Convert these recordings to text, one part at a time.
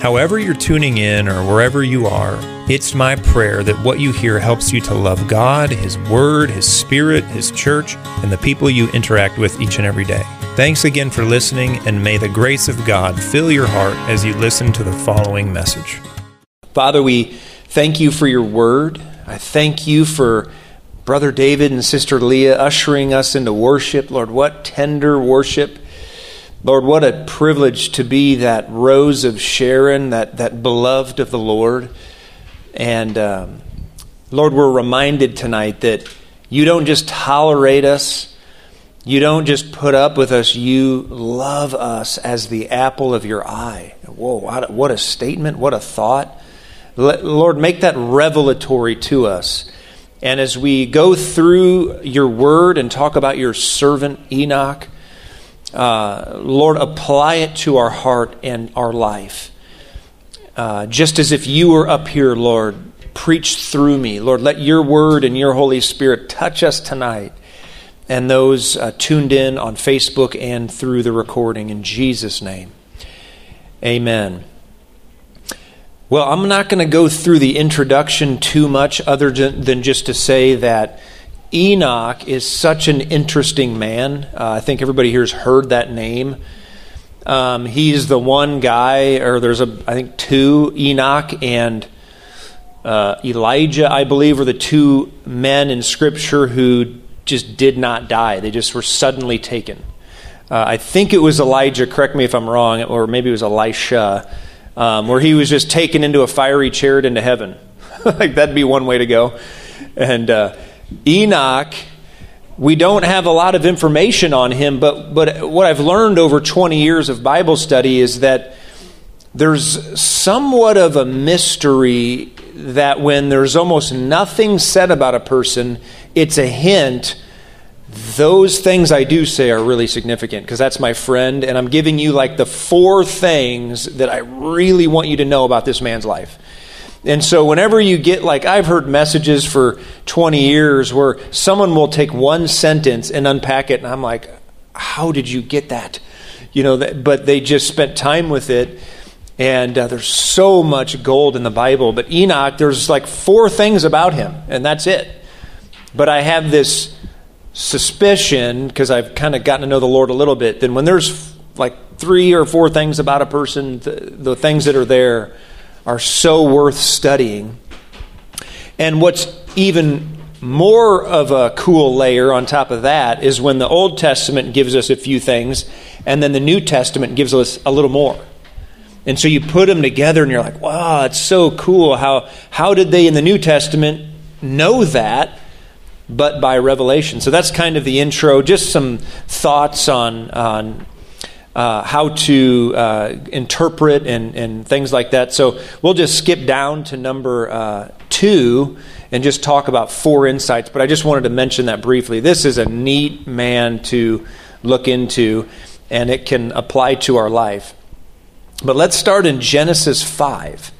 However, you're tuning in or wherever you are, it's my prayer that what you hear helps you to love God, His Word, His Spirit, His church, and the people you interact with each and every day. Thanks again for listening, and may the grace of God fill your heart as you listen to the following message. Father, we thank you for your Word. I thank you for Brother David and Sister Leah ushering us into worship. Lord, what tender worship Lord, what a privilege to be that rose of Sharon, that, that beloved of the Lord. And um, Lord, we're reminded tonight that you don't just tolerate us, you don't just put up with us, you love us as the apple of your eye. Whoa, what a statement, what a thought. Lord, make that revelatory to us. And as we go through your word and talk about your servant Enoch, uh, Lord, apply it to our heart and our life. Uh, just as if you were up here, Lord, preach through me. Lord, let your word and your Holy Spirit touch us tonight and those uh, tuned in on Facebook and through the recording. In Jesus' name, amen. Well, I'm not going to go through the introduction too much, other than just to say that Enoch is such an interesting man. Uh, I think everybody here has heard that name. Um, he's the one guy, or there's a, I think two Enoch and uh, Elijah, I believe, were the two men in Scripture who just did not die. They just were suddenly taken. Uh, I think it was Elijah. Correct me if I'm wrong, or maybe it was Elisha, um, where he was just taken into a fiery chariot into heaven. like that'd be one way to go. And uh, Enoch, we don't have a lot of information on him, but, but what I've learned over 20 years of Bible study is that there's somewhat of a mystery that when there's almost nothing said about a person, it's a hint. Those things I do say are really significant because that's my friend, and I'm giving you like the four things that I really want you to know about this man's life. And so, whenever you get, like, I've heard messages for 20 years where someone will take one sentence and unpack it, and I'm like, how did you get that? You know, but they just spent time with it. And uh, there's so much gold in the Bible. But Enoch, there's like four things about him, and that's it. But I have this suspicion, because I've kind of gotten to know the Lord a little bit, then when there's like three or four things about a person, the things that are there, are so worth studying. And what's even more of a cool layer on top of that is when the Old Testament gives us a few things, and then the New Testament gives us a little more. And so you put them together, and you're like, wow, it's so cool. How, how did they in the New Testament know that? But by revelation. So that's kind of the intro. Just some thoughts on, on uh, how to uh, interpret and, and things like that. So we'll just skip down to number uh, two and just talk about four insights. But I just wanted to mention that briefly. This is a neat man to look into, and it can apply to our life. But let's start in Genesis 5.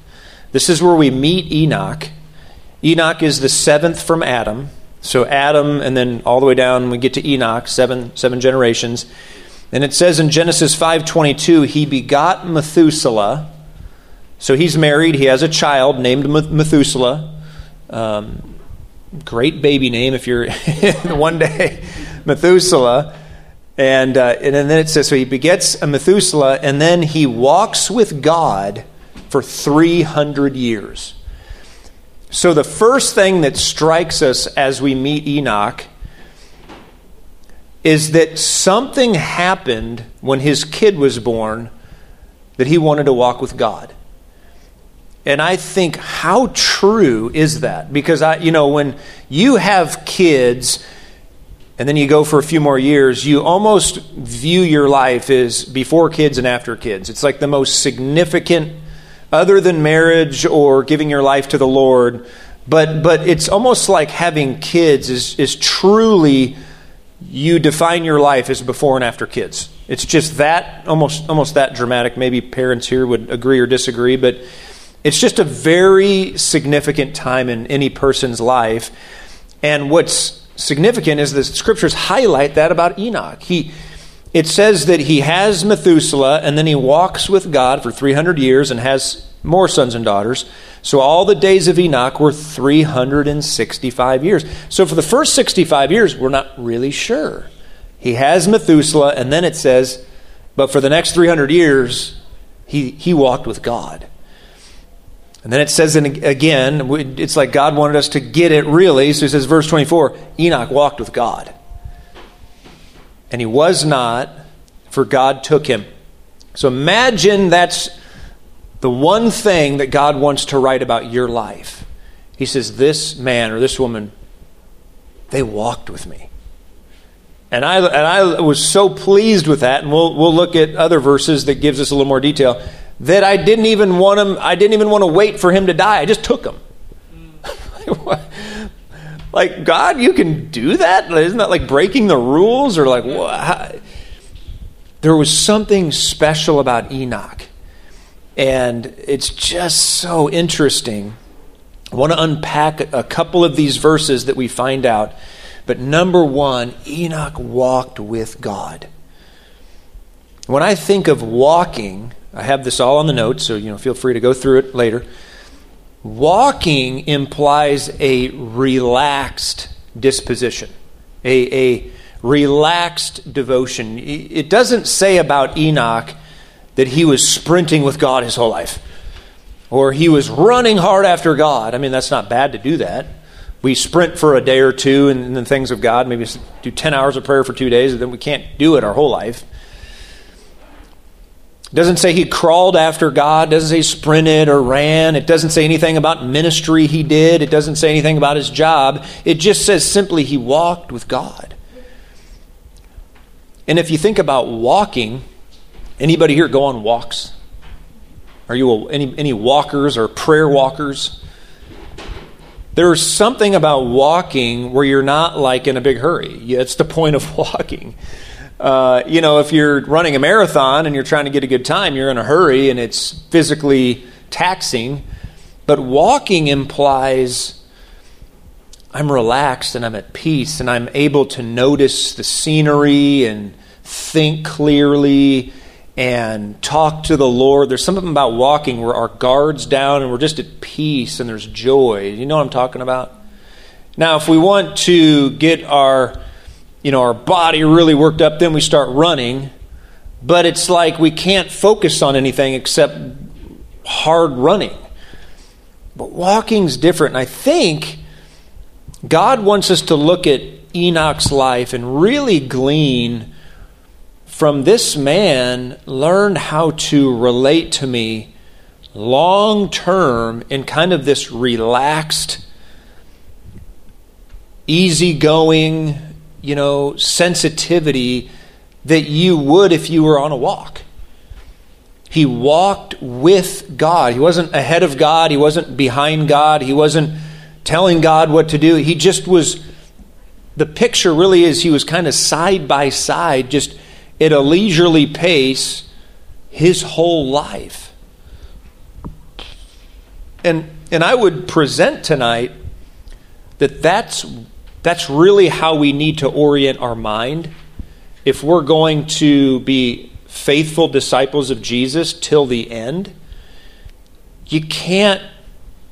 This is where we meet Enoch. Enoch is the seventh from Adam. So Adam, and then all the way down, we get to Enoch, seven, seven generations. And it says in Genesis 5:22, he begot Methuselah. So he's married. He has a child named Methuselah. Um, great baby name if you're one day Methuselah. And, uh, and then it says, so he begets a Methuselah, and then he walks with God for 300 years. So the first thing that strikes us as we meet Enoch is that something happened when his kid was born that he wanted to walk with God. And I think, how true is that? Because I, you know, when you have kids and then you go for a few more years, you almost view your life as before kids and after kids. It's like the most significant, other than marriage or giving your life to the Lord. But, but it's almost like having kids is, is truly you define your life as before and after kids. It's just that almost almost that dramatic. Maybe parents here would agree or disagree, but it's just a very significant time in any person's life. And what's significant is the scriptures highlight that about Enoch. He it says that he has Methuselah and then he walks with God for 300 years and has more sons and daughters. So all the days of Enoch were 365 years. So for the first 65 years, we're not really sure. He has Methuselah, and then it says, but for the next 300 years, he, he walked with God. And then it says in, again, it's like God wanted us to get it really. So he says, verse 24 Enoch walked with God. And he was not, for God took him. So imagine that's the one thing that God wants to write about your life. He says, This man or this woman, they walked with me. And I, and I was so pleased with that, and we'll, we'll look at other verses that gives us a little more detail, that I didn't even want him, I didn't even want to wait for him to die. I just took him. like, God, you can do that? Isn't that like breaking the rules? Or like, what? There was something special about Enoch and it's just so interesting. I want to unpack a couple of these verses that we find out. But number one, Enoch walked with God. When I think of walking, I have this all on the notes, so you know, feel free to go through it later. Walking implies a relaxed disposition, a, a relaxed devotion. It doesn't say about Enoch that he was sprinting with God his whole life or he was running hard after God. I mean, that's not bad to do that. We sprint for a day or two in the things of God, maybe do 10 hours of prayer for two days, and then we can't do it our whole life. It doesn't say he crawled after God, it doesn't say he sprinted or ran, it doesn't say anything about ministry he did, it doesn't say anything about his job. It just says simply he walked with God. And if you think about walking, Anybody here go on walks? Are you a, any, any walkers or prayer walkers? There's something about walking where you're not like in a big hurry. It's the point of walking. Uh, you know, if you're running a marathon and you're trying to get a good time, you're in a hurry and it's physically taxing. But walking implies I'm relaxed and I'm at peace and I'm able to notice the scenery and think clearly and talk to the Lord. There's something about walking where our guard's down and we're just at peace and there's joy. You know what I'm talking about? Now, if we want to get our you know our body really worked up, then we start running. But it's like we can't focus on anything except hard running. But walking's different. And I think God wants us to look at Enoch's life and really glean from this man learned how to relate to me long term in kind of this relaxed, easygoing, you know, sensitivity that you would if you were on a walk. He walked with God. He wasn't ahead of God. He wasn't behind God. He wasn't telling God what to do. He just was. The picture really is he was kind of side by side, just at a leisurely pace his whole life. And, and I would present tonight that that's, that's really how we need to orient our mind if we're going to be faithful disciples of Jesus till the end. You can't,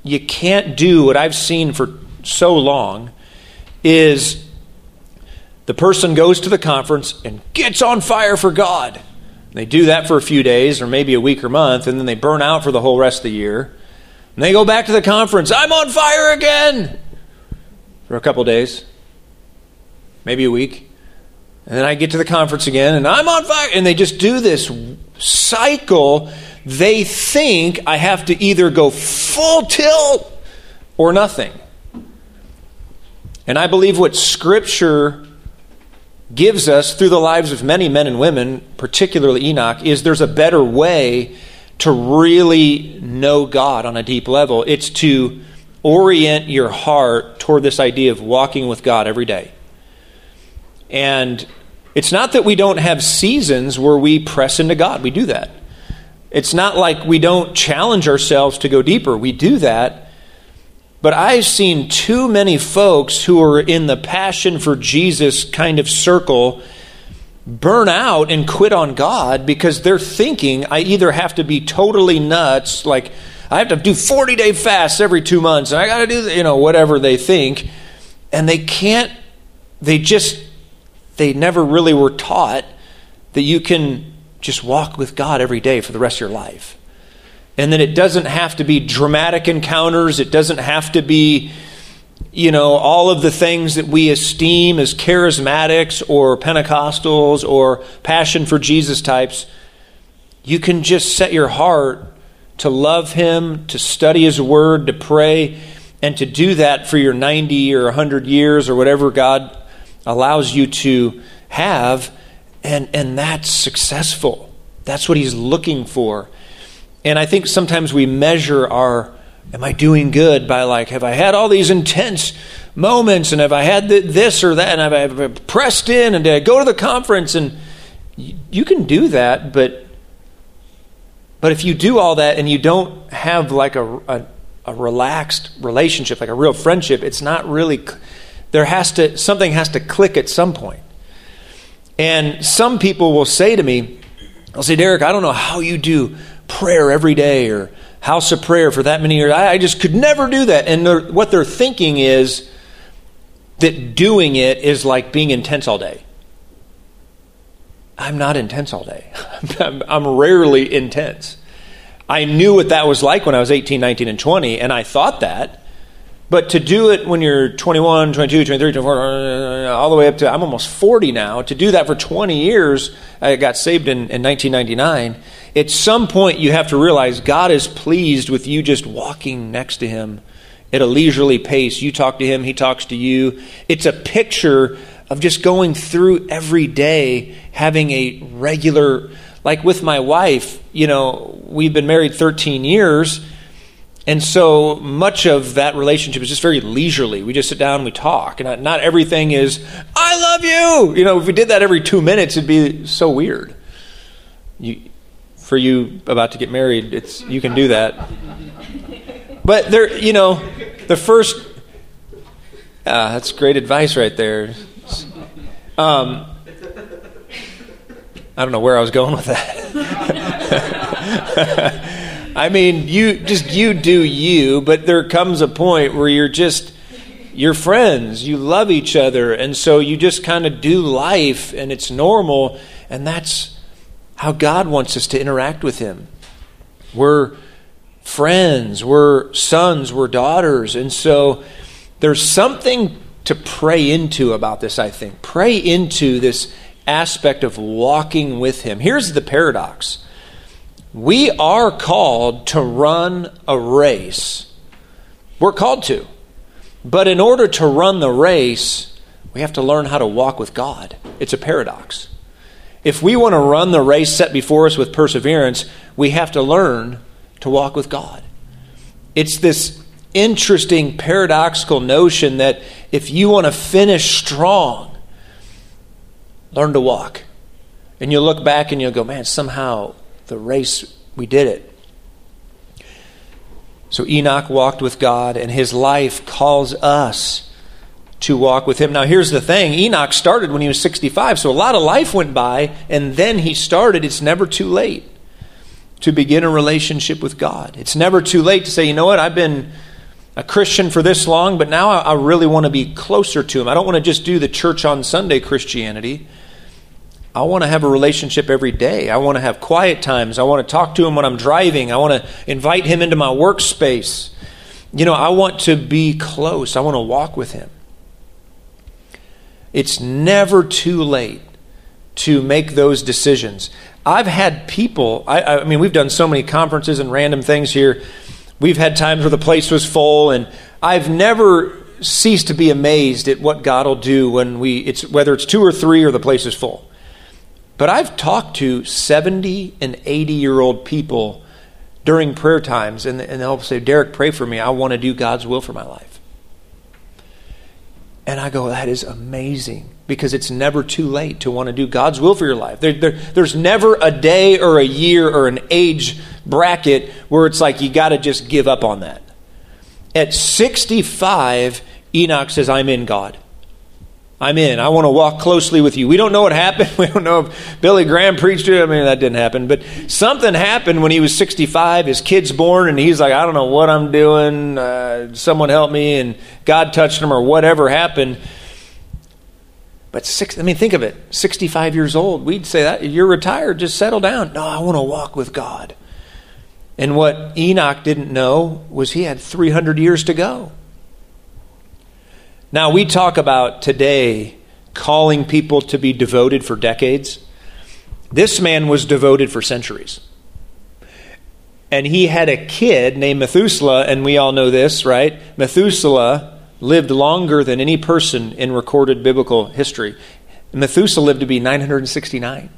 you can't do what I've seen for so long is the person goes to the conference and gets on fire for God. They do that for a few days or maybe a week or month, and then they burn out for the whole rest of the year. And they go back to the conference, I'm on fire again for a couple days, maybe a week. And then I get to the conference again and I'm on fire. And they just do this cycle. They think I have to either go full tilt or nothing. And I believe what Scripture gives us through the lives of many men and women, particularly Enoch, is there's a better way to really know God on a deep level. It's to orient your heart toward this idea of walking with God every day. And it's not that we don't have seasons where we press into God. We do that. It's not like we don't challenge ourselves to go deeper. We do that. But I've seen too many folks who are in the passion for Jesus kind of circle burn out and quit on God because they're thinking I either have to be totally nuts, like I have to do 40 day fasts every two months, and I got to do, you know, whatever they think, and they can't, they just, they never really were taught that you can just walk with God every day for the rest of your life. And then it doesn't have to be dramatic encounters. It doesn't have to be, you know, all of the things that we esteem as charismatics or Pentecostals or passion for Jesus types. You can just set your heart to love Him, to study His Word, to pray, and to do that for your 90 or 100 years or whatever God allows you to have and, and that's successful. That's what he's looking for. And I think sometimes we measure our, am I doing good by like, have I had all these intense moments and have I had this or that and have I pressed in and did I go to the conference and you can do that, but but if you do all that and you don't have like a, a, a relaxed relationship, like a real friendship, it's not really. There has to something has to click at some point. And some people will say to me, I'll say, Derek, I don't know how you do prayer every day or house of prayer for that many years. I, I just could never do that. And they're, what they're thinking is that doing it is like being intense all day. I'm not intense all day. I'm, I'm rarely intense. I knew what that was like when I was 18, 19, and 20, and I thought that. But to do it when you're 21, 22, 23, 24, uh, all the way up to, I'm almost 40 now, to do that for 20 years, I got saved in, in 1999. At some point, you have to realize God is pleased with you just walking next to Him at a leisurely pace. You talk to Him, He talks to you. It's a picture of just going through every day, having a regular, like with my wife, you know, we've been married 13 years and so much of that relationship is just very leisurely. We just sit down and we talk. And not everything is, I love you. You know, if we did that every two minutes, it'd be so weird. You, for you about to get married, it's, you can do that. But there, you know, the first, uh, that's great advice right there. Um, I don't know where I was going with that. I mean, you just you do you, but there comes a point where you're just you're friends, you love each other, and so you just kind of do life and it's normal, and that's how God wants us to interact with him. We're friends, we're sons, we're daughters, and so there's something to pray into about this, I think. Pray into this aspect of walking with him. Here's the paradox we are called to run a race. We're called to. But in order to run the race, we have to learn how to walk with God. It's a paradox. If we want to run the race set before us with perseverance, we have to learn to walk with God. It's this interesting paradoxical notion that if you want to finish strong, learn to walk. And you'll look back and you'll go, man, somehow the race, we did it. So Enoch walked with God, and his life calls us to walk with him. Now, here's the thing Enoch started when he was 65, so a lot of life went by, and then he started. It's never too late to begin a relationship with God. It's never too late to say, you know what, I've been a Christian for this long, but now I really want to be closer to him. I don't want to just do the church on Sunday Christianity. I want to have a relationship every day. I want to have quiet times. I want to talk to him when I'm driving. I want to invite him into my workspace. You know, I want to be close. I want to walk with him. It's never too late to make those decisions. I've had people, I, I, mean, we've done so many conferences and random things here. We've had times where the place was full, and I've never ceased to be amazed at what God will do when we, it's, whether it's two or three or the place is full. But I've talked to 70 and 80 year old people during prayer times, and, and they'll say, Derek, pray for me. I want to do God's will for my life. And I go, that is amazing. because it's never too late to want to do God's will for your life. There, there, there's never a day or a year or an age bracket where it's like you got to just give up on that. At 65, Enoch says, I'm in God. I'm in. I want to walk closely with you. We don't know what happened. We don't know if Billy Graham preached it. I mean, that didn't happen. But something happened when he was 65. His kid's born, and he's like, I don't know what I'm doing. Uh, someone help me. And God touched him, or whatever happened. But six, I mean, think of it 65 years old. We'd say that. You're retired. Just settle down. No, I want to walk with God. And what Enoch didn't know was he had 300 years to go. Now, we talk about today calling people to be devoted for decades. This man was devoted for centuries. And he had a kid named Methuselah, and we all know this, right? Methuselah lived longer than any person in recorded biblical history. Methuselah lived to be 969.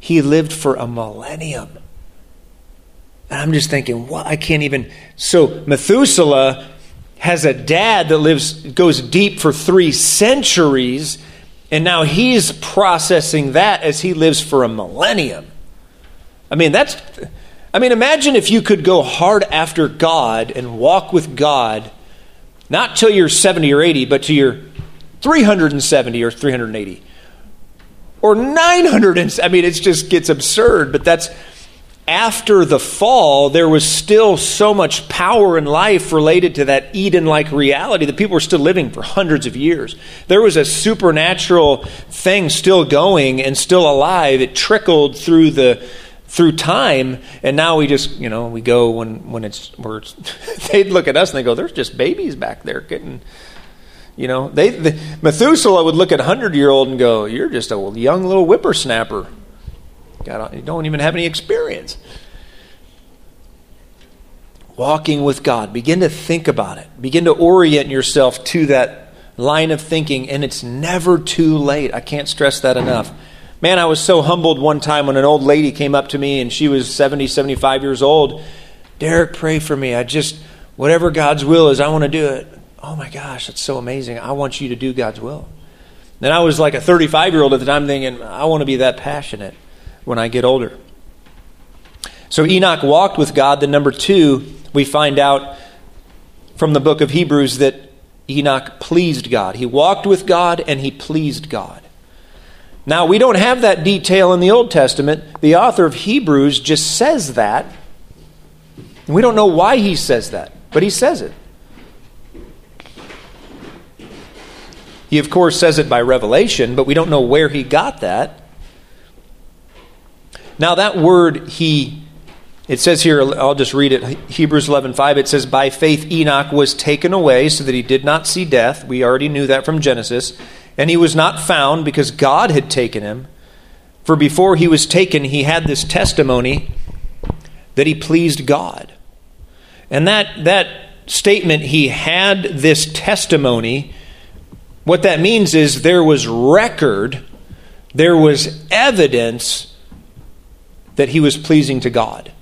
He lived for a millennium. And I'm just thinking, what? I can't even. So Methuselah has a dad that lives goes deep for 3 centuries and now he's processing that as he lives for a millennium. I mean, that's I mean, imagine if you could go hard after God and walk with God not till you're 70 or 80, but to your 370 or 380 or 900 and, I mean, it just gets absurd, but that's after the fall, there was still so much power in life related to that Eden like reality that people were still living for hundreds of years. There was a supernatural thing still going and still alive. It trickled through the through time and now we just you know we go when when it's where it's, they'd look at us and they go there's just babies back there getting you know they the, methuselah would look at a hundred year old and go you're just a young little whippersnapper God, you don't even have any experience. Walking with God. Begin to think about it. Begin to orient yourself to that line of thinking, and it's never too late. I can't stress that enough. Man, I was so humbled one time when an old lady came up to me and she was 70, 75 years old. Derek, pray for me. I just, whatever God's will is, I want to do it. Oh my gosh, that's so amazing. I want you to do God's will. Then I was like a 35 year old at the time thinking, I want to be that passionate when I get older. So Enoch walked with God. Then, number two, we find out from the book of Hebrews that Enoch pleased God. He walked with God and he pleased God. Now, we don't have that detail in the Old Testament. The author of Hebrews just says that. We don't know why he says that, but he says it. He, of course, says it by revelation, but we don't know where he got that. Now, that word he, it says here, I'll just read it Hebrews 11 5. It says, By faith Enoch was taken away so that he did not see death. We already knew that from Genesis. And he was not found because God had taken him. For before he was taken, he had this testimony that he pleased God. And that, that statement, he had this testimony, what that means is there was record, there was evidence that he was pleasing to God.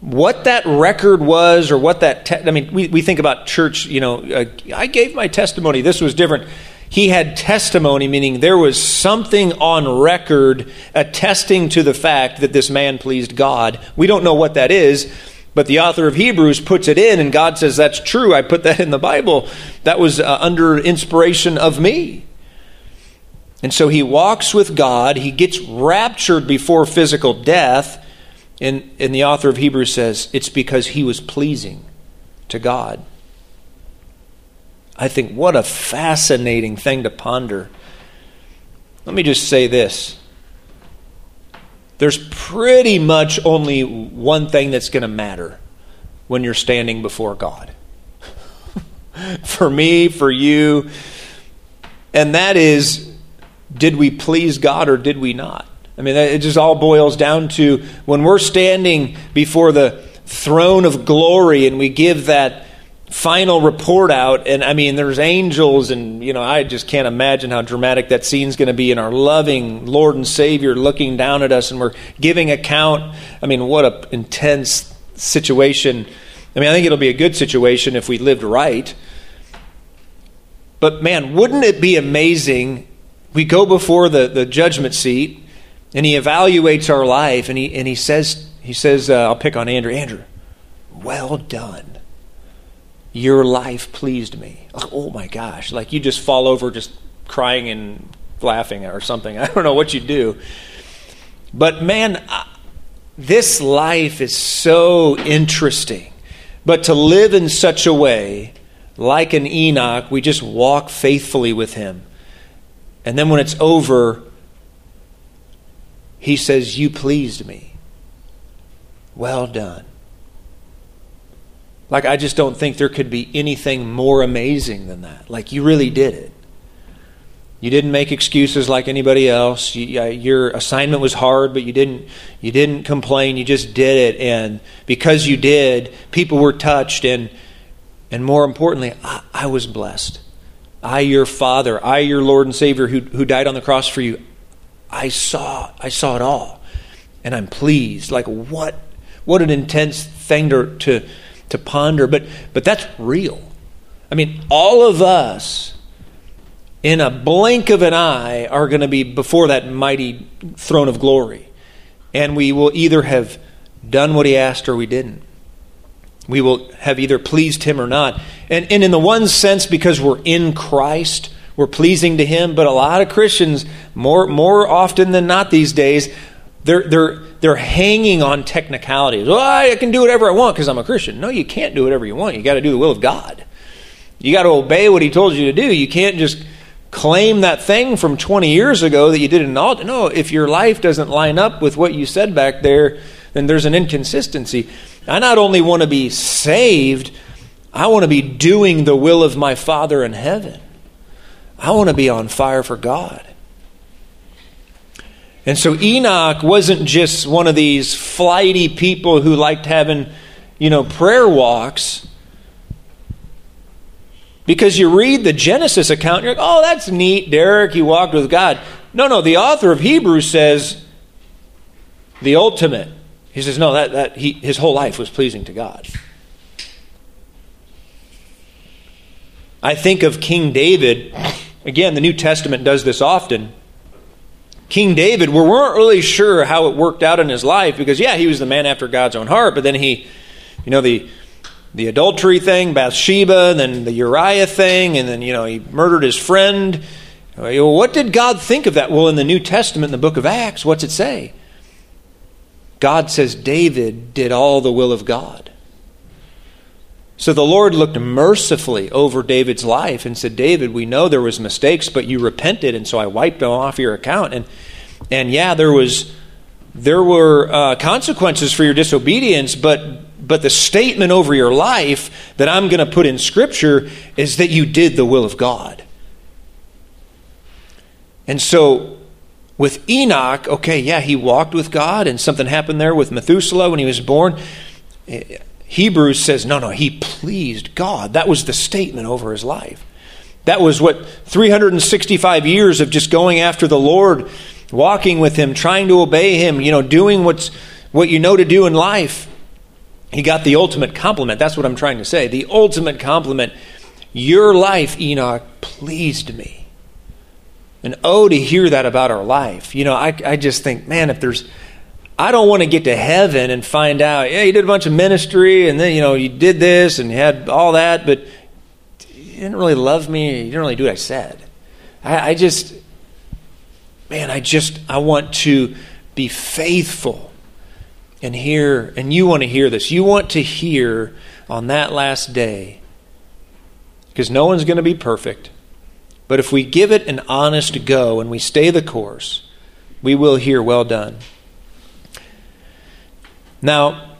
What that record was, or what that, te- I mean, we, we think about church, you know, uh, I gave my testimony, this was different. He had testimony, meaning there was something on record attesting to the fact that this man pleased God. We don't know what that is, but the author of Hebrews puts it in, and God says, That's true. I put that in the Bible. That was uh, under inspiration of me. And so he walks with God. He gets raptured before physical death. And, and the author of Hebrews says it's because he was pleasing to God. I think what a fascinating thing to ponder. Let me just say this there's pretty much only one thing that's going to matter when you're standing before God. for me, for you, and that is did we please God or did we not? I mean, it just all boils down to when we're standing before the throne of glory and we give that final report out and i mean there's angels and you know i just can't imagine how dramatic that scene's going to be in our loving lord and savior looking down at us and we're giving account i mean what a intense situation i mean i think it'll be a good situation if we lived right But man, wouldn't it be amazing? We go before the, the judgment seat and he evaluates our life and he, and he says, he says uh, I'll pick on Andrew. Andrew, well done. Your life pleased me. Oh my gosh. Like you just fall over just crying and laughing or something. I don't know what you do. But man, this life is so interesting. But to live in such a way, like an Enoch, we just walk faithfully with him. And then when it's over, he says, You pleased me. Well done. Like, I just don't think there could be anything more amazing than that. Like, you really did it. You didn't make excuses like anybody else. You, uh, your assignment was hard, but you didn't you didn't complain. You just did it, and because you did, people were touched, and and more importantly, I, I was blessed. I, your Father, I, your Lord and Savior, who who died on the cross for you, I saw I saw it all, and I'm pleased. Like what what an intense thing to to, to ponder, but but that's real. I mean, all of us in a blink of an eye, are going to be before that mighty throne of glory. And we will either have done what he asked or we didn't. We will have either pleased him or not. And, and in the one sense, because we're in Christ, we're pleasing to him. But a lot of Christians, more, more often than not these days, they're, they're, they're hanging on technicalities. Well, I can do whatever I want because I'm a Christian. No, you can't do whatever you want. You got to do the will of God. You got to obey what he told you to do. You can't just claim that thing from 20 years ago that you did in altar. No, if your life doesn't line up with what you said back there, then there's an inconsistency. I not only want to be saved, I want to be doing the will of my Father in heaven. I want to be on fire for God. And so Enoch wasn't just one of these flighty people who liked having, you know, prayer walks. Because you read the Genesis account, you're like, oh, that's neat, Derek, he walked with God. No, no, the author of Hebrews says the ultimate. He says, no, that, that he, his whole life was pleasing to God. I think of King David. Again, the New Testament does this often. King David, we weren't really sure how it worked out in his life because, yeah, he was the man after God's own heart, but then he, you know, the the adultery thing, Bathsheba, and then the Uriah thing, and then, you know, he murdered his friend. Well, what did God think of that? Well, in the New Testament, in the book of Acts, what's it say? God says David did all the will of God. So the Lord looked mercifully over David's life and said, David, we know there was mistakes, but you repented, and so I wiped them off your account. And and yeah, there was there were uh, consequences for your disobedience, but but the statement over your life that I'm going to put in Scripture is that you did the will of God. And so with Enoch, okay, yeah, he walked with God, and something happened there with Methuselah when he was born. Eh, Hebrews says, no, no, he pleased God. That was the statement over his life. That was what 365 years of just going after the Lord, walking with him, trying to obey him, you know, doing what's what you know to do in life. He got the ultimate compliment. That's what I'm trying to say. The ultimate compliment. Your life, Enoch, pleased me. And oh, to hear that about our life. You know, I, I just think, man, if there's, I don't want to get to heaven and find out, yeah, you did a bunch of ministry and then, you know, you did this and you had all that, but you didn't really love me. You didn't really do what I said. I, I just, man, I just, I want to be faithful and hear, and you want to hear this. You want to hear on that last day, because no one's going to be perfect. But if we give it an honest go and we stay the course, we will hear, Well done. Now,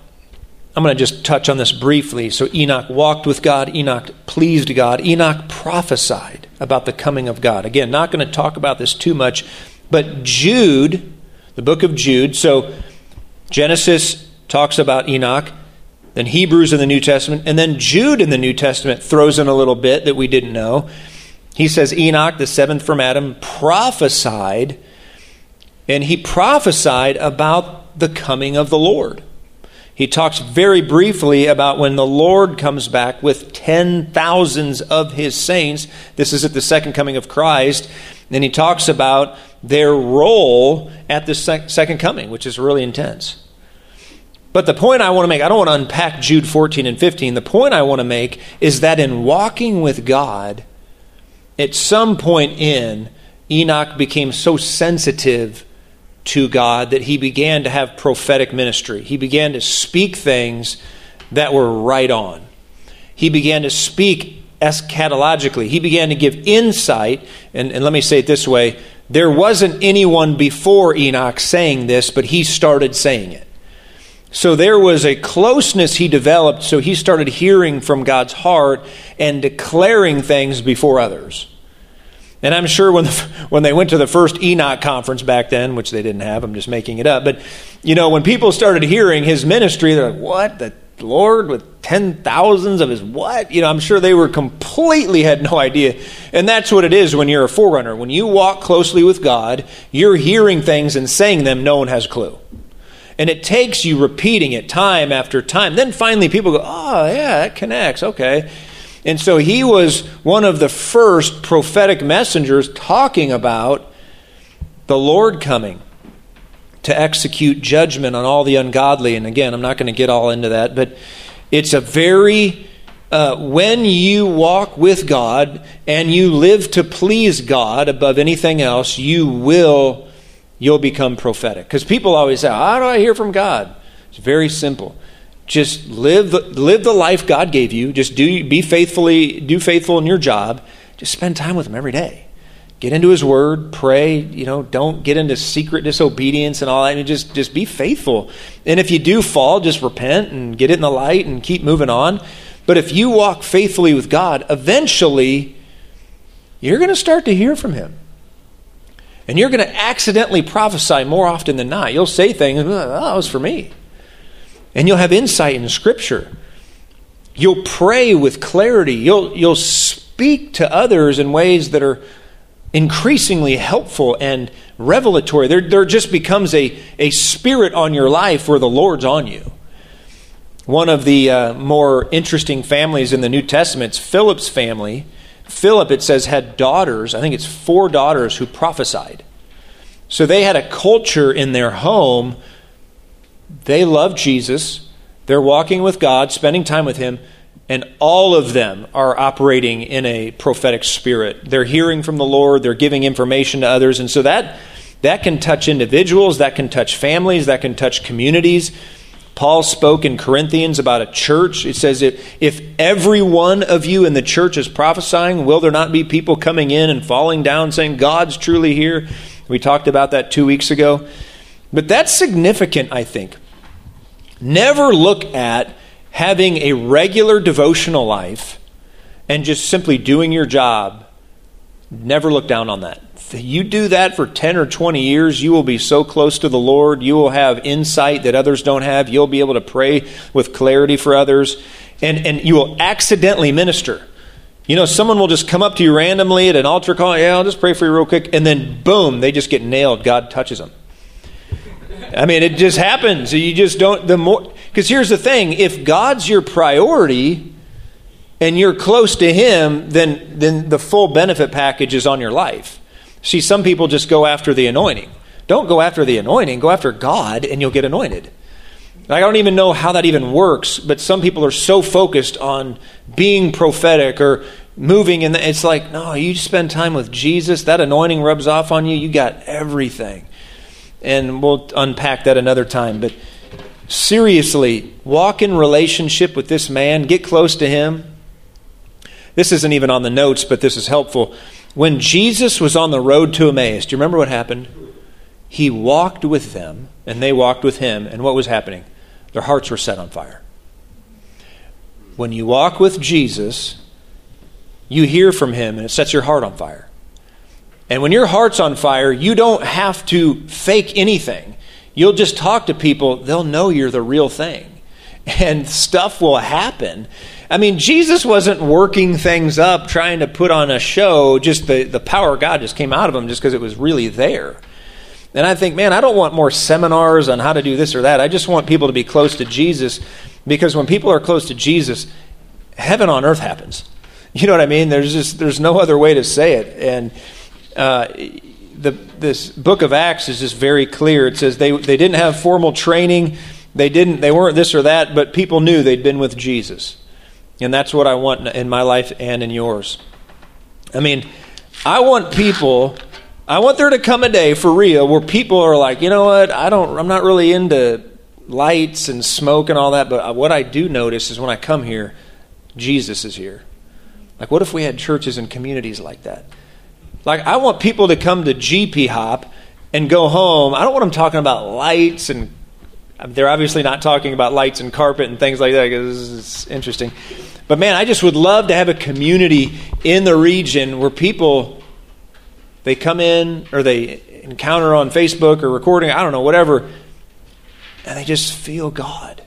I'm going to just touch on this briefly. So, Enoch walked with God, Enoch pleased God, Enoch prophesied about the coming of God. Again, not going to talk about this too much, but Jude, the book of Jude, so Genesis talks about Enoch, then Hebrews in the New Testament, and then Jude in the New Testament throws in a little bit that we didn't know. He says Enoch, the seventh from Adam, prophesied, and he prophesied about the coming of the Lord. He talks very briefly about when the Lord comes back with ten thousands of his saints. This is at the second coming of Christ. And he talks about their role at the sec- second coming, which is really intense. But the point I want to make, I don't want to unpack Jude 14 and 15. The point I want to make is that in walking with God, at some point in, Enoch became so sensitive to God that he began to have prophetic ministry. He began to speak things that were right on. He began to speak eschatologically. He began to give insight, and, and let me say it this way there wasn't anyone before Enoch saying this, but he started saying it. So there was a closeness he developed, so he started hearing from God's heart and declaring things before others. And I'm sure when, the, when they went to the first Enoch conference back then, which they didn't have, I'm just making it up, but you know, when people started hearing his ministry, they're like, what? The Lord with ten thousands of his what? You know, I'm sure they were completely had no idea. And that's what it is when you're a forerunner. When you walk closely with God, you're hearing things and saying them, no one has a clue. And it takes you repeating it time after time. Then finally people go, oh, yeah, that connects. Okay. And so he was one of the first prophetic messengers talking about the Lord coming to execute judgment on all the ungodly. And again, I'm not going to get all into that, but it's a very, uh, when you walk with God and you live to please God above anything else, you will you'll become prophetic. Because people always say, How do I hear from God? It's very simple. Just live the, live the life God gave you. Just do be faithfully, do faithful in your job. Just spend time with Him every day. Get into His Word, pray. You know, don't get into secret disobedience and all that. I mean, just just be faithful. And if you do fall, just repent and get it in the light and keep moving on. But if you walk faithfully with God, eventually you're going to start to hear from Him. And you're going to accidentally prophesy more often than not. You'll say things, oh, that was for me. And you'll have insight in Scripture. You'll pray with clarity. You'll, you'll speak to others in ways that are increasingly helpful and revelatory. There, there just becomes a, a spirit on your life where the Lord's on you. One of the uh, more interesting families in the New Testament is Philip's family Philip, it says, had daughters. I think it's four daughters who prophesied. So they had a culture in their home. They love Jesus. They're walking with God, spending time with Him, and all of them are operating in a prophetic spirit. They're hearing from the Lord, they're giving information to others. And so that, that can touch individuals, that can touch families, that can touch communities. Paul spoke in Corinthians about a church. It says, if, if every one of you in the church is prophesying, will there not be people coming in and falling down saying, God's truly here? We talked about that two weeks ago. But that's significant, I think. Never look at having a regular devotional life and just simply doing your job. Never look down on that you do that for 10 or 20 years, you will be so close to the Lord. You will have insight that others don't have. You'll be able to pray with clarity for others. And, and you will accidentally minister. You know, someone will just come up to you randomly at an altar call. Yeah, I'll just pray for you real quick. And then, boom, they just get nailed. God touches them. I mean, it just happens. You just don't, the more, because here's the thing if God's your priority and you're close to Him, then, then the full benefit package is on your life. See, some people just go after the anointing. Don't go after the anointing, go after God, and you'll get anointed. I don't even know how that even works, but some people are so focused on being prophetic or moving, and it's like, no, you spend time with Jesus, that anointing rubs off on you, you got everything. And we'll unpack that another time. But seriously, walk in relationship with this man, get close to him. This isn't even on the notes, but this is helpful. When Jesus was on the road to Emmaus, do you remember what happened? He walked with them, and they walked with him, and what was happening? Their hearts were set on fire. When you walk with Jesus, you hear from him, and it sets your heart on fire. And when your heart's on fire, you don't have to fake anything. You'll just talk to people, they'll know you're the real thing. And stuff will happen I mean, Jesus wasn't working things up, trying to put on a show. Just the, the power of God just came out of him just because it was really there. And I think, man, I don't want more seminars on how to do this or that. I just want people to be close to Jesus because when people are close to Jesus, heaven on earth happens. You know what I mean? There's just there's no other way to say it. And uh, the this book of Acts is just very clear. It says they they didn't have formal training. They didn't they weren't this or that, but people knew they'd been with Jesus. And that's what I want in my life and in yours. I mean, I want people I want there to come a day for real where people are like, you know what? I don't. I'm not really into lights and smoke and all that. But what I do notice is when I come here, Jesus is here. Like, what if we had churches and communities like that? Like, I want people to come to GP Hop and go home. I don't want them talking about lights and uh, they're obviously not talking about lights and carpet and things like that because it's interesting. But man, I just would love to have a community in the region where people they come in or they encounter on Facebook or recording, I don't know, whatever, and they just feel God.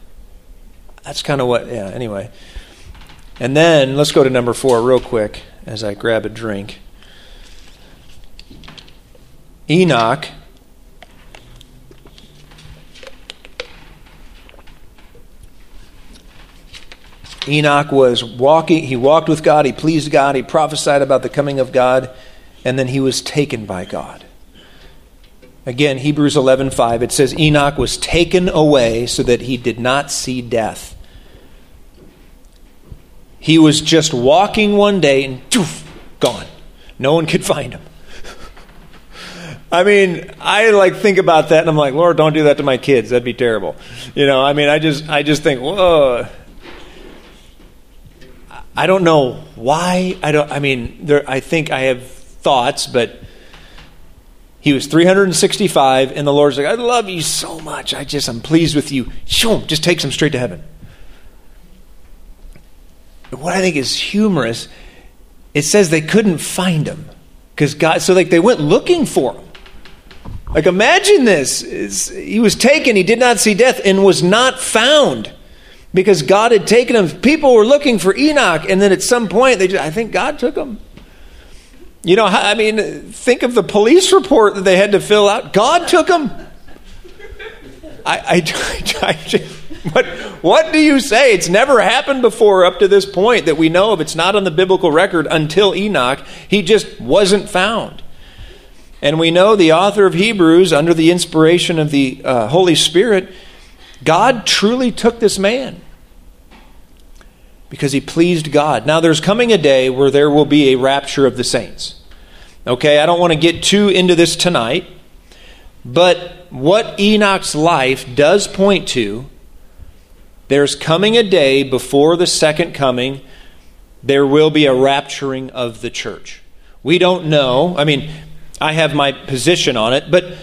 That's kind of what, yeah, anyway. And then let's go to number four real quick as I grab a drink. Enoch. Enoch was walking, he walked with God, he pleased God, he prophesied about the coming of God and then he was taken by God. Again, Hebrews 11:5 it says Enoch was taken away so that he did not see death. He was just walking one day and doof, gone. No one could find him. I mean, I like think about that and I'm like, Lord, don't do that to my kids. That'd be terrible. You know, I mean, I just I just think, whoa. I don't know why. I don't I mean, there I think I have thoughts, but he was 365, and the Lord's like, I love you so much. I just, I'm pleased with you. Just takes him straight to heaven. What I think is humorous, it says they couldn't find him. Because God, so like they went looking for him. Like imagine this. It's, he was taken, he did not see death, and was not found because God had taken him. People were looking for Enoch, and then at some point, they just, I think God took him. You know, I mean, think of the police report that they had to fill out. God took him. I, I, I, what, what do you say? It's never happened before up to this point that we know of. It's not on the biblical record until Enoch. He just wasn't found. And we know the author of Hebrews, under the inspiration of the uh, Holy Spirit, God truly took this man because he pleased God. Now, there's coming a day where there will be a rapture of the saints. Okay, I don't want to get too into this tonight, but what Enoch's life does point to, there's coming a day before the second coming, there will be a rapturing of the church. We don't know. I mean, I have my position on it, but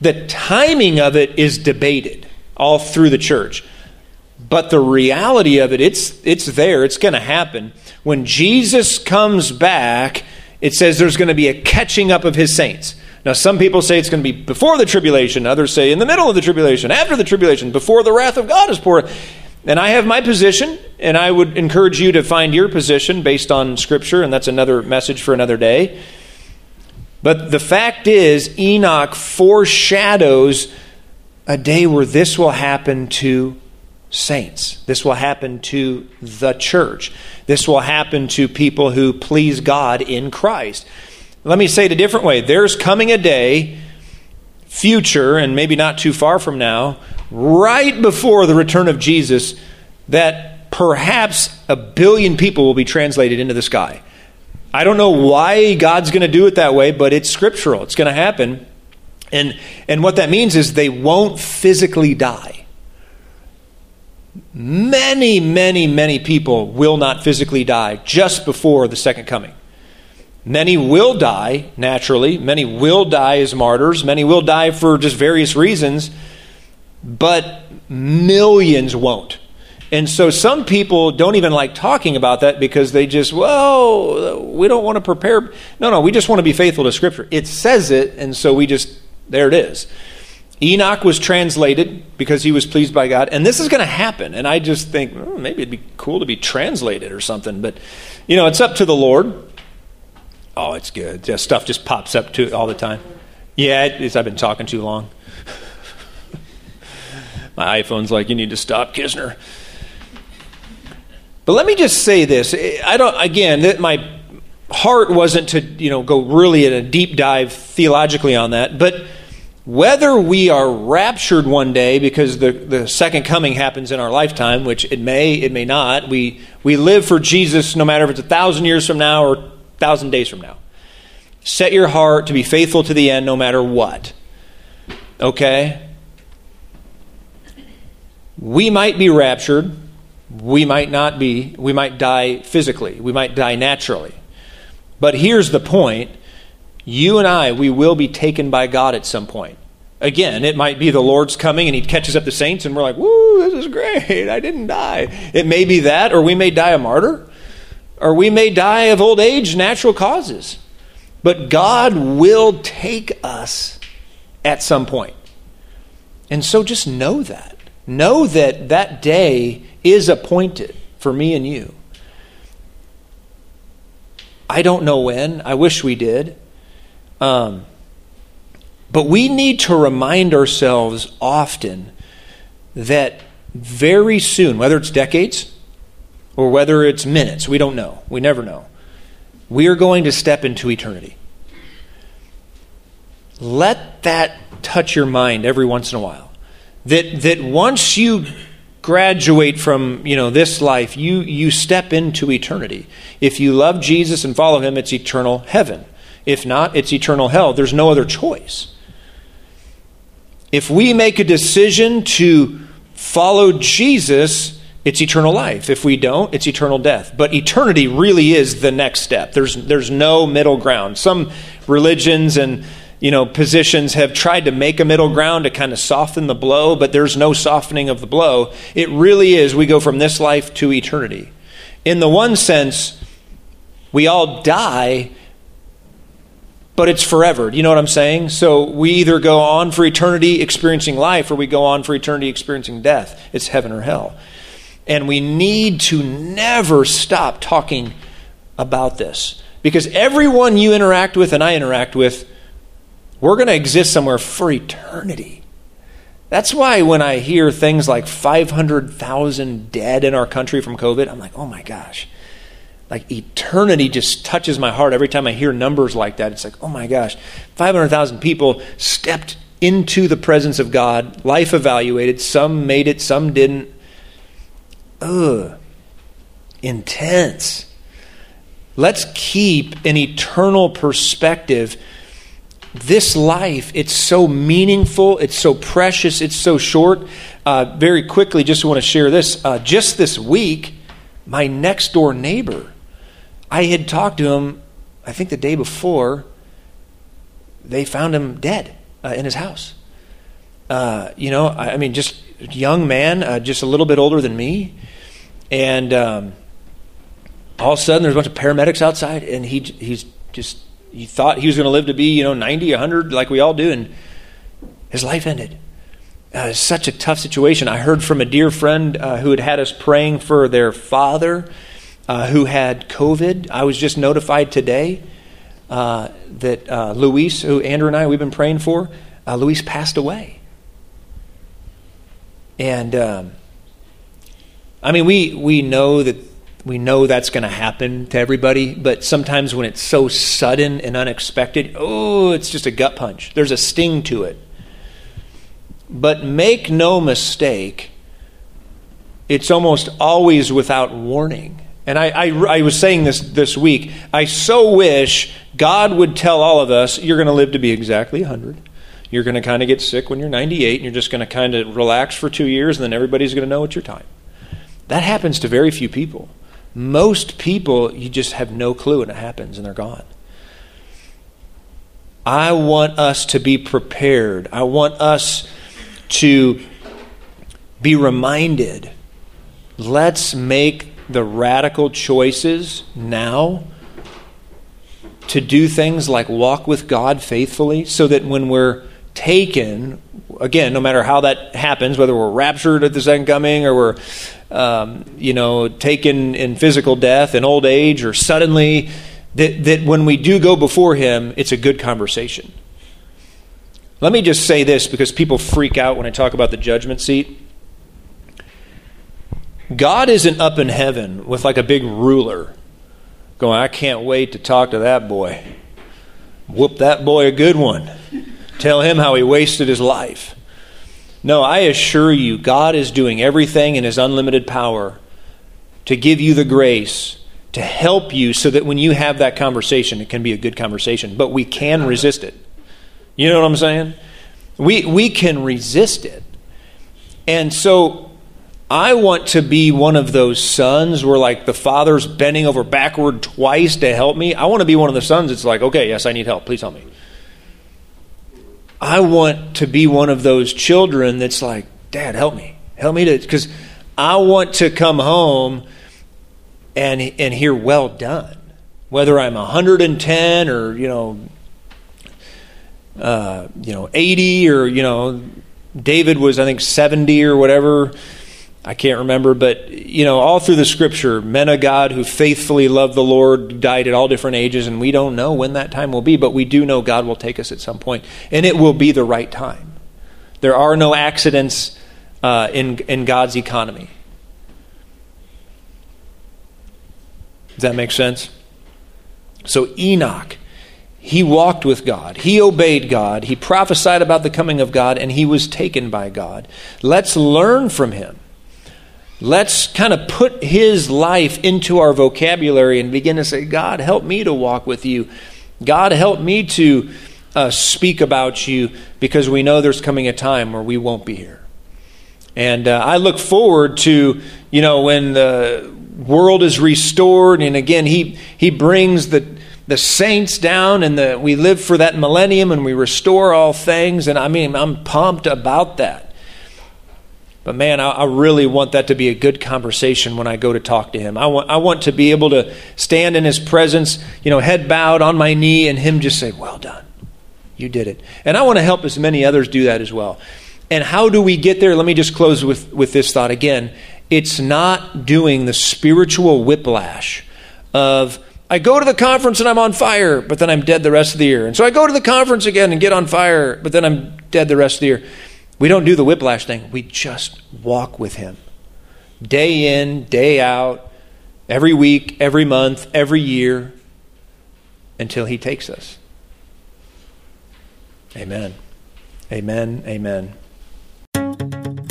the timing of it is debated all through the church. But the reality of it, it's, it's there. It's going to happen. When Jesus comes back, it says there's going to be a catching up of his saints. Now, some people say it's going to be before the tribulation. Others say in the middle of the tribulation, after the tribulation, before the wrath of God is poured. And I have my position, and I would encourage you to find your position based on Scripture, and that's another message for another day. But the fact is, Enoch foreshadows a day where this will happen to saints. This will happen to the church. This will happen to people who please God in Christ. Let me say it a different way. There's coming a day, future, and maybe not too far from now, right before the return of Jesus, that perhaps a billion people will be translated into the sky. I don't know why God's going to do it that way, but it's scriptural. It's going to happen. And, and what that means is they won't physically die. Many, many, many people will not physically die just before the second coming. Many will die naturally, many will die as martyrs, many will die for just various reasons, but millions won't. And so some people don't even like talking about that because they just, well, we don't want to prepare. No, no, we just want to be faithful to Scripture. It says it, and so we just, there it is. Enoch was translated because he was pleased by God, and this is going to happen. And I just think oh, maybe it'd be cool to be translated or something, but you know, it's up to the Lord. Oh, it's good. Yeah, stuff just pops up to all the time. Yeah, it, I've been talking too long. My iPhone's like, you need to stop, Kisner. But let me just say this. I don't, again, my heart wasn't to, you know, go really in a deep dive theologically on that, but whether we are raptured one day because the, the second coming happens in our lifetime, which it may, it may not, we, we live for Jesus no matter if it's a thousand years from now or a thousand days from now. Set your heart to be faithful to the end no matter what. Okay? We might be raptured. We might not be. We might die physically. We might die naturally. But here's the point you and I, we will be taken by God at some point. Again, it might be the Lord's coming and He catches up the saints, and we're like, woo, this is great. I didn't die. It may be that, or we may die a martyr, or we may die of old age, natural causes. But God will take us at some point. And so just know that. Know that that day is appointed for me and you. I don't know when. I wish we did. Um, but we need to remind ourselves often that very soon, whether it's decades or whether it's minutes, we don't know. We never know. We are going to step into eternity. Let that touch your mind every once in a while. That, that once you graduate from you know this life you you step into eternity if you love jesus and follow him it's eternal heaven if not, it's eternal hell. There's no other choice. If we make a decision to follow Jesus, it's eternal life. If we don't, it's eternal death. But eternity really is the next step. There's, there's no middle ground. Some religions and you know positions have tried to make a middle ground to kind of soften the blow, but there's no softening of the blow. It really is we go from this life to eternity. In the one sense, we all die but it's forever. Do you know what I'm saying? So we either go on for eternity experiencing life or we go on for eternity experiencing death. It's heaven or hell. And we need to never stop talking about this because everyone you interact with and I interact with, we're going to exist somewhere for eternity. That's why when I hear things like 500,000 dead in our country from COVID, I'm like, oh my gosh like eternity just touches my heart every time I hear numbers like that. It's like, oh my gosh, 500,000 people stepped into the presence of God, life evaluated. Some made it, some didn't. Ugh, intense. Let's keep an eternal perspective. This life, it's so meaningful, it's so precious, it's so short. Uh, very quickly, just want to share this. Uh, just this week, my next door neighbor I had talked to him, I think the day before, they found him dead uh, in his house. Uh, you know, I, I, mean, just young man, uh, just a little bit older than me. And um, all of a sudden, there's a bunch of paramedics outside, and he he's just, he thought he was going to live to be, you know, 90, 100, like we all do, and his life ended. Uh, such a tough situation. I heard from a dear friend uh, who had had us praying for their father uh, who had COVID. I was just notified today uh, that uh, Luis, who Andrew and I we've been praying for, uh, Luis passed away. And um, I mean, we we know that we know that's going to happen to everybody, but sometimes when it's so sudden and unexpected, oh, it's just a gut punch. There's a sting to it. But make no mistake, it's almost always without warning. And I, I, I, was saying this this week. I so wish God would tell all of us, you're going to live to be exactly 100. You're going to kind of get sick when you're 98, and you're just going to kind of relax for two years, and then everybody's going to know it's your time. That happens to very few people. Most people, you just have no clue, and it happens, and they're gone. I want us to be prepared. I want us to be reminded. Let's make the radical choices now to do things like walk with God faithfully so that when we're taken, again, no matter how that happens, whether we're raptured at the second coming or we're, um, you know, taken in physical death and old age or suddenly, that, that when we do go before Him, it's a good conversation. Let me just say this because people freak out when I talk about the judgment seat. God isn't up in heaven with like a big ruler going, I can't wait to talk to that boy. Whoop that boy a good one. Tell him how he wasted his life. No, I assure you, God is doing everything in his unlimited power to give you the grace to help you so that when you have that conversation, it can be a good conversation. But we can resist it. You know what I'm saying? We, we can resist it. And so I want to be one of those sons where, like, the father's bending over backward twice to help me. I want to be one of the sons that's like, okay, yes, I need help. Please help me. I want to be one of those children that's like, Dad, help me. Help me to, because I want to come home and, and hear, well done. Whether I'm 110 or, you know, uh, you know, 80 or, you know, David was, I think, 70 or whatever. I can't remember, but you know, all through the scripture, men of God who faithfully loved the Lord died at all different ages, and we don't know when that time will be, but we do know God will take us at some point, and it will be the right time. There are no accidents uh, in in God's economy. Does that make sense? So Enoch, he walked with God. He obeyed God. He prophesied about the coming of God, and he was taken by God. Let's learn from him. Let's kind of put his life into our vocabulary and begin to say, God, help me to walk with you. God, help me to uh, speak about you because we know there's coming a time where we won't be here. And uh, I look forward to, you know, when the world is restored, and again, he, he brings the, the saints down, and the, we live for that millennium, and we restore all things. And I mean, I'm pumped about that. But man, I, I, really want that to be a good conversation when I go to talk to him. I want, I want to be able to stand in his presence, you know, head bowed on my knee, and him just say, Well done. You did it. And I want to help as many others do that as well. And how do we get there? Let me just close with, with this thought again. It's not doing the spiritual whiplash of, I go to the conference and I'm on fire, but then I'm dead the rest of the year. And so I go to the conference again and get on fire, but then I'm dead the rest of the year. We don't do the whiplash thing. We just walk with Him. Day in, day out, every week, every month, every year, until He takes us. Amen. Amen. Amen.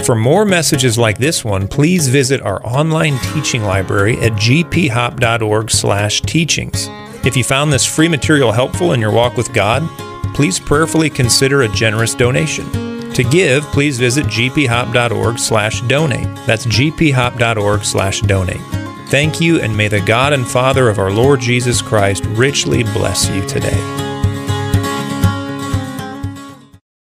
For more messages like this one, please visit our online teaching library at gphop.org/teachings. If you found this free material helpful in your walk with God, please prayerfully consider a generous donation. To give, please visit gphop.org slash donate. That's gphop.org slash donate. Thank you, and may the God and Father of our Lord Jesus Christ richly bless you today.